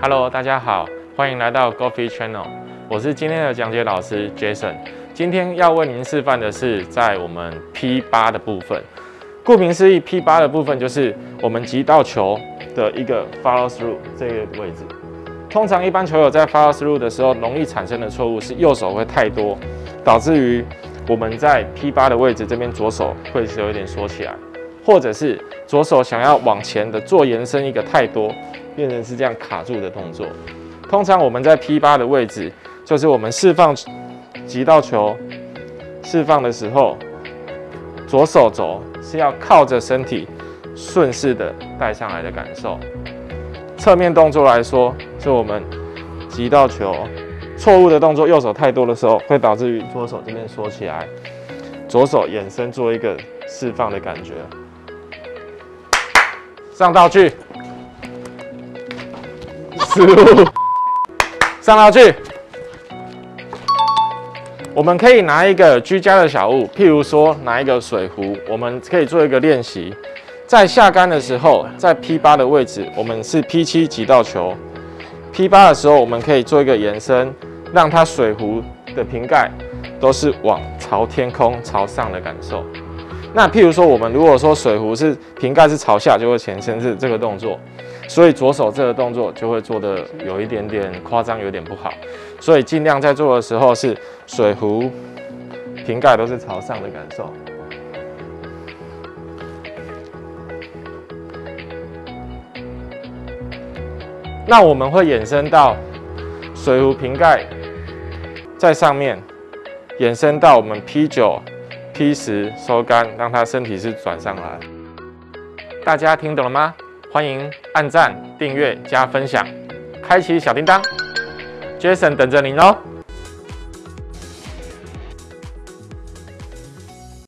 Hello，大家好，欢迎来到 Coffee Channel，我是今天的讲解老师 Jason。今天要为您示范的是在我们 P 八的部分。顾名思义，P 八的部分就是我们击到球的一个 follow through 这个位置。通常一般球友在 follow through 的时候，容易产生的错误是右手会太多，导致于我们在 P 八的位置这边左手会是有一点缩起来，或者是左手想要往前的做延伸一个太多，变成是这样卡住的动作。通常我们在 P 八的位置，就是我们释放击到球释放的时候，左手肘是要靠着身体顺势的带上来的感受。侧面动作来说，是我们击到球错误的动作，右手太多的时候，会导致于左手这边缩起来，左手延伸做一个释放的感觉。上道具，失误，上道具。我们可以拿一个居家的小物，譬如说拿一个水壶，我们可以做一个练习。在下杆的时候，在 P 八的位置，我们是 P 七击到球。P 八的时候，我们可以做一个延伸，让它水壶的瓶盖都是往朝天空朝上的感受。那譬如说，我们如果说水壶是瓶盖是朝下，就会前伸是这个动作，所以左手这个动作就会做的有一点点夸张，有点不好。所以尽量在做的时候是水壶瓶盖都是朝上的感受。那我们会衍生到水壶瓶盖在上面，衍生到我们 P 九、P 十收杆，让它身体是转上来。大家听懂了吗？欢迎按赞、订阅、加分享，开启小铃铛，Jason 等着您哦。